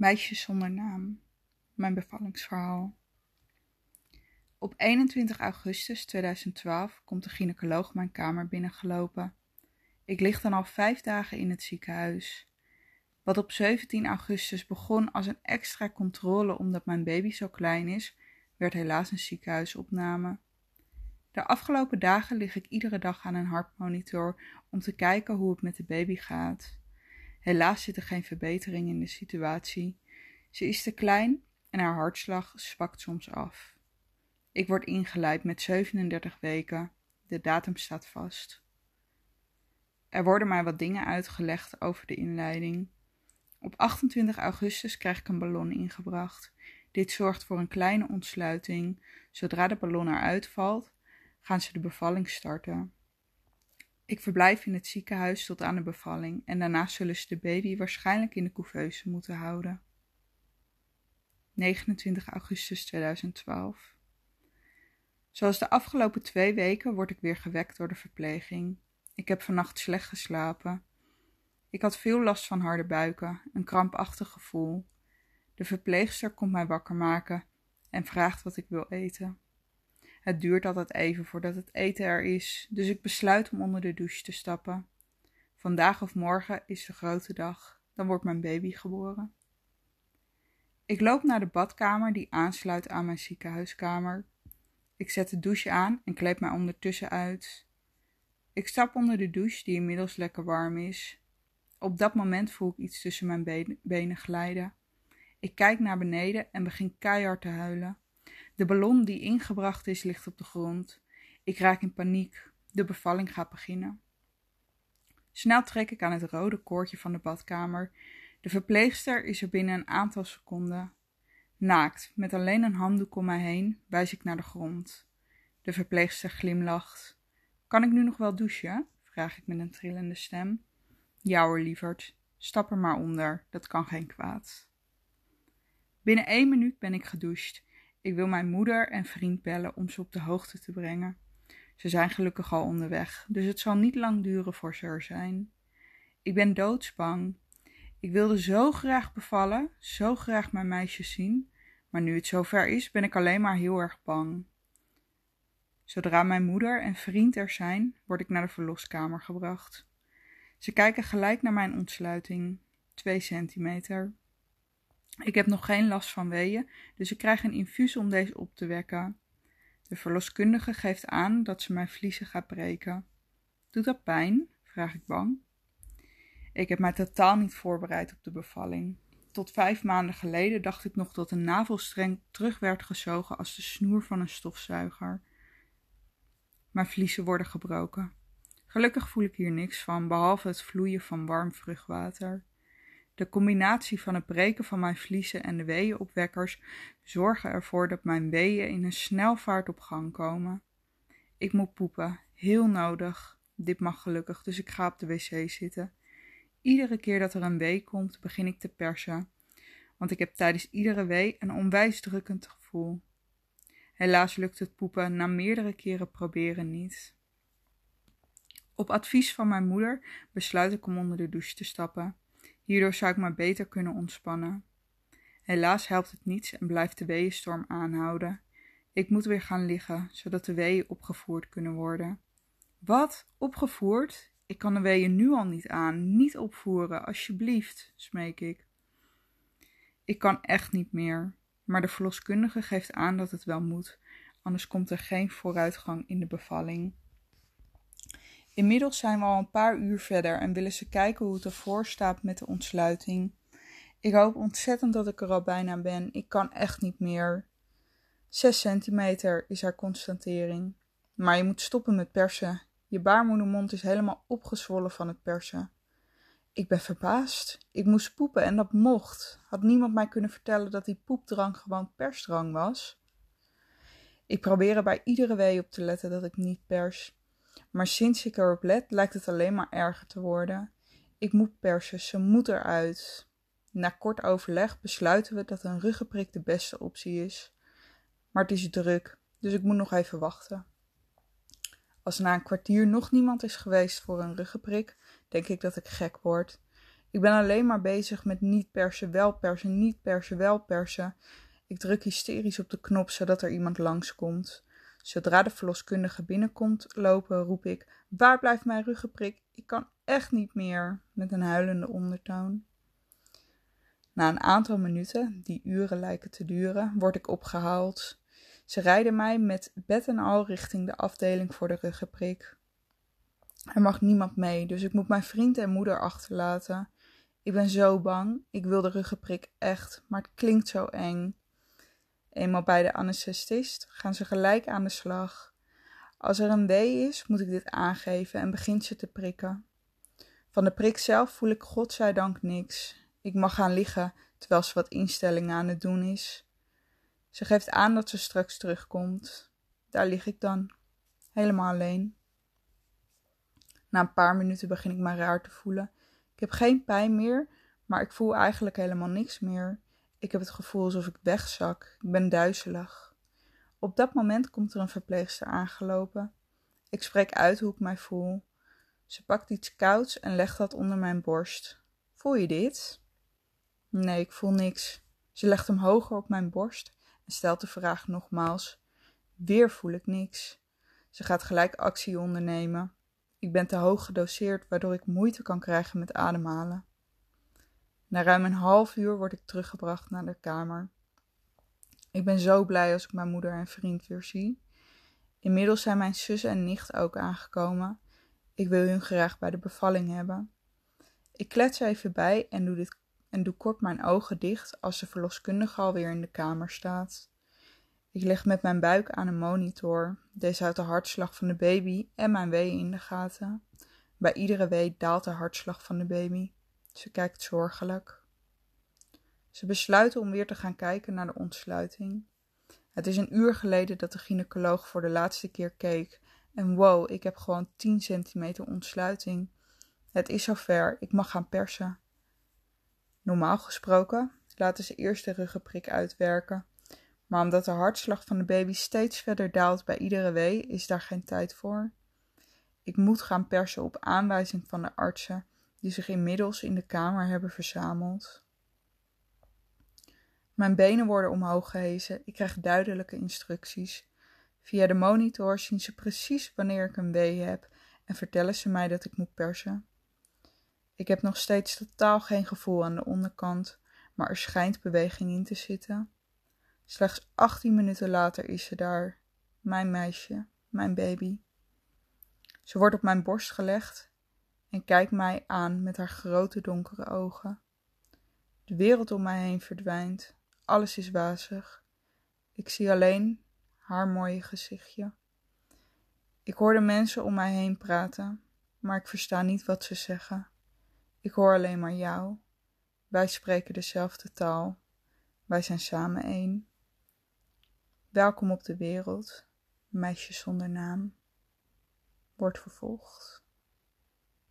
Meisjes zonder naam. Mijn bevallingsverhaal. Op 21 augustus 2012 komt de gynaecoloog mijn kamer binnengelopen. Ik lig dan al vijf dagen in het ziekenhuis. Wat op 17 augustus begon als een extra controle omdat mijn baby zo klein is, werd helaas een ziekenhuisopname. De afgelopen dagen lig ik iedere dag aan een hartmonitor om te kijken hoe het met de baby gaat. Helaas zit er geen verbetering in de situatie. Ze is te klein en haar hartslag zwakt soms af. Ik word ingeleid met 37 weken. De datum staat vast. Er worden mij wat dingen uitgelegd over de inleiding. Op 28 augustus krijg ik een ballon ingebracht. Dit zorgt voor een kleine ontsluiting. Zodra de ballon eruit valt, gaan ze de bevalling starten. Ik verblijf in het ziekenhuis tot aan de bevalling en daarna zullen ze de baby waarschijnlijk in de couveuse moeten houden. 29 augustus 2012. Zoals de afgelopen twee weken word ik weer gewekt door de verpleging. Ik heb vannacht slecht geslapen. Ik had veel last van harde buiken, een krampachtig gevoel. De verpleegster komt mij wakker maken en vraagt wat ik wil eten. Het duurt altijd even voordat het eten er is, dus ik besluit om onder de douche te stappen. Vandaag of morgen is de grote dag, dan wordt mijn baby geboren. Ik loop naar de badkamer die aansluit aan mijn ziekenhuiskamer. Ik zet de douche aan en kleed mij ondertussen uit. Ik stap onder de douche die inmiddels lekker warm is. Op dat moment voel ik iets tussen mijn benen glijden. Ik kijk naar beneden en begin keihard te huilen. De ballon die ingebracht is ligt op de grond. Ik raak in paniek. De bevalling gaat beginnen. Snel trek ik aan het rode koordje van de badkamer. De verpleegster is er binnen een aantal seconden. Naakt, met alleen een handdoek om mij heen, wijs ik naar de grond. De verpleegster glimlacht. Kan ik nu nog wel douchen? vraag ik met een trillende stem. Ja lieverd. Stap er maar onder, dat kan geen kwaad. Binnen één minuut ben ik gedoucht. Ik wil mijn moeder en vriend bellen om ze op de hoogte te brengen. Ze zijn gelukkig al onderweg, dus het zal niet lang duren voor ze er zijn. Ik ben doodsbang. Ik wilde zo graag bevallen, zo graag mijn meisjes zien, maar nu het zover is, ben ik alleen maar heel erg bang. Zodra mijn moeder en vriend er zijn, word ik naar de verloskamer gebracht. Ze kijken gelijk naar mijn ontsluiting, twee centimeter. Ik heb nog geen last van weeën, dus ik krijg een infuus om deze op te wekken. De verloskundige geeft aan dat ze mijn vliezen gaat breken. Doet dat pijn? vraag ik bang. Ik heb mij totaal niet voorbereid op de bevalling. Tot vijf maanden geleden dacht ik nog dat een navelstreng terug werd gezogen als de snoer van een stofzuiger. Maar vliezen worden gebroken. Gelukkig voel ik hier niks van, behalve het vloeien van warm vruchtwater. De combinatie van het breken van mijn vliezen en de weeënopwekkers zorgen ervoor dat mijn weeën in een snelvaart op gang komen. Ik moet poepen, heel nodig. Dit mag gelukkig, dus ik ga op de wc zitten. Iedere keer dat er een wee komt, begin ik te persen, want ik heb tijdens iedere wee een onwijs drukkend gevoel. Helaas lukt het poepen na meerdere keren proberen niet. Op advies van mijn moeder besluit ik om onder de douche te stappen. Hierdoor zou ik maar beter kunnen ontspannen. Helaas helpt het niets en blijft de weeënstorm aanhouden. Ik moet weer gaan liggen, zodat de weeën opgevoerd kunnen worden. Wat? Opgevoerd? Ik kan de weeën nu al niet aan. Niet opvoeren, alsjeblieft, smeek ik. Ik kan echt niet meer. Maar de verloskundige geeft aan dat het wel moet, anders komt er geen vooruitgang in de bevalling. Inmiddels zijn we al een paar uur verder en willen ze kijken hoe het ervoor staat met de ontsluiting. Ik hoop ontzettend dat ik er al bijna ben. Ik kan echt niet meer. 6 centimeter is haar constatering. Maar je moet stoppen met persen. Je baarmoedermond is helemaal opgezwollen van het persen. Ik ben verbaasd. Ik moest poepen en dat mocht. Had niemand mij kunnen vertellen dat die poepdrang gewoon persdrang was? Ik probeer er bij iedere wee op te letten dat ik niet pers. Maar sinds ik erop let, lijkt het alleen maar erger te worden. Ik moet persen, ze moet eruit. Na kort overleg besluiten we dat een ruggenprik de beste optie is. Maar het is druk, dus ik moet nog even wachten. Als na een kwartier nog niemand is geweest voor een ruggenprik, denk ik dat ik gek word. Ik ben alleen maar bezig met niet persen, wel persen, niet persen, wel persen. Ik druk hysterisch op de knop zodat er iemand langskomt. Zodra de verloskundige binnenkomt lopen, roep ik: Waar blijft mijn ruggenprik? Ik kan echt niet meer. Met een huilende ondertoon. Na een aantal minuten, die uren lijken te duren, word ik opgehaald. Ze rijden mij met bed en al richting de afdeling voor de ruggenprik. Er mag niemand mee, dus ik moet mijn vriend en moeder achterlaten. Ik ben zo bang. Ik wil de ruggenprik echt, maar het klinkt zo eng. Eenmaal bij de anesthesist gaan ze gelijk aan de slag. Als er een wee is, moet ik dit aangeven en begint ze te prikken. Van de prik zelf voel ik godzijdank niks. Ik mag gaan liggen terwijl ze wat instellingen aan het doen is. Ze geeft aan dat ze straks terugkomt. Daar lig ik dan, helemaal alleen. Na een paar minuten begin ik me raar te voelen. Ik heb geen pijn meer, maar ik voel eigenlijk helemaal niks meer. Ik heb het gevoel alsof ik wegzak. Ik ben duizelig. Op dat moment komt er een verpleegster aangelopen. Ik spreek uit hoe ik mij voel. Ze pakt iets kouds en legt dat onder mijn borst. Voel je dit? Nee, ik voel niks. Ze legt hem hoger op mijn borst en stelt de vraag nogmaals. Weer voel ik niks. Ze gaat gelijk actie ondernemen. Ik ben te hoog gedoseerd, waardoor ik moeite kan krijgen met ademhalen. Na ruim een half uur word ik teruggebracht naar de kamer. Ik ben zo blij als ik mijn moeder en vriend weer zie. Inmiddels zijn mijn zus en nicht ook aangekomen. Ik wil hun graag bij de bevalling hebben. Ik klets even bij en doe, dit, en doe kort mijn ogen dicht als de verloskundige alweer in de kamer staat. Ik leg met mijn buik aan een monitor. Deze houdt de hartslag van de baby en mijn wee in de gaten. Bij iedere wee daalt de hartslag van de baby. Ze kijkt zorgelijk. Ze besluiten om weer te gaan kijken naar de ontsluiting. Het is een uur geleden dat de gynaecoloog voor de laatste keer keek. En wow, ik heb gewoon 10 centimeter ontsluiting. Het is zover, ik mag gaan persen. Normaal gesproken laten ze eerst de ruggenprik uitwerken. Maar omdat de hartslag van de baby steeds verder daalt bij iedere wee, is daar geen tijd voor. Ik moet gaan persen op aanwijzing van de artsen die zich inmiddels in de kamer hebben verzameld. Mijn benen worden omhoog gehezen. Ik krijg duidelijke instructies. Via de monitor zien ze precies wanneer ik een wee heb en vertellen ze mij dat ik moet persen. Ik heb nog steeds totaal geen gevoel aan de onderkant, maar er schijnt beweging in te zitten. Slechts 18 minuten later is ze daar, mijn meisje, mijn baby. Ze wordt op mijn borst gelegd en kijkt mij aan met haar grote donkere ogen. De wereld om mij heen verdwijnt, alles is wazig. Ik zie alleen haar mooie gezichtje. Ik hoor de mensen om mij heen praten, maar ik versta niet wat ze zeggen. Ik hoor alleen maar jou. Wij spreken dezelfde taal. Wij zijn samen één. Welkom op de wereld, meisje zonder naam. Wordt vervolgd.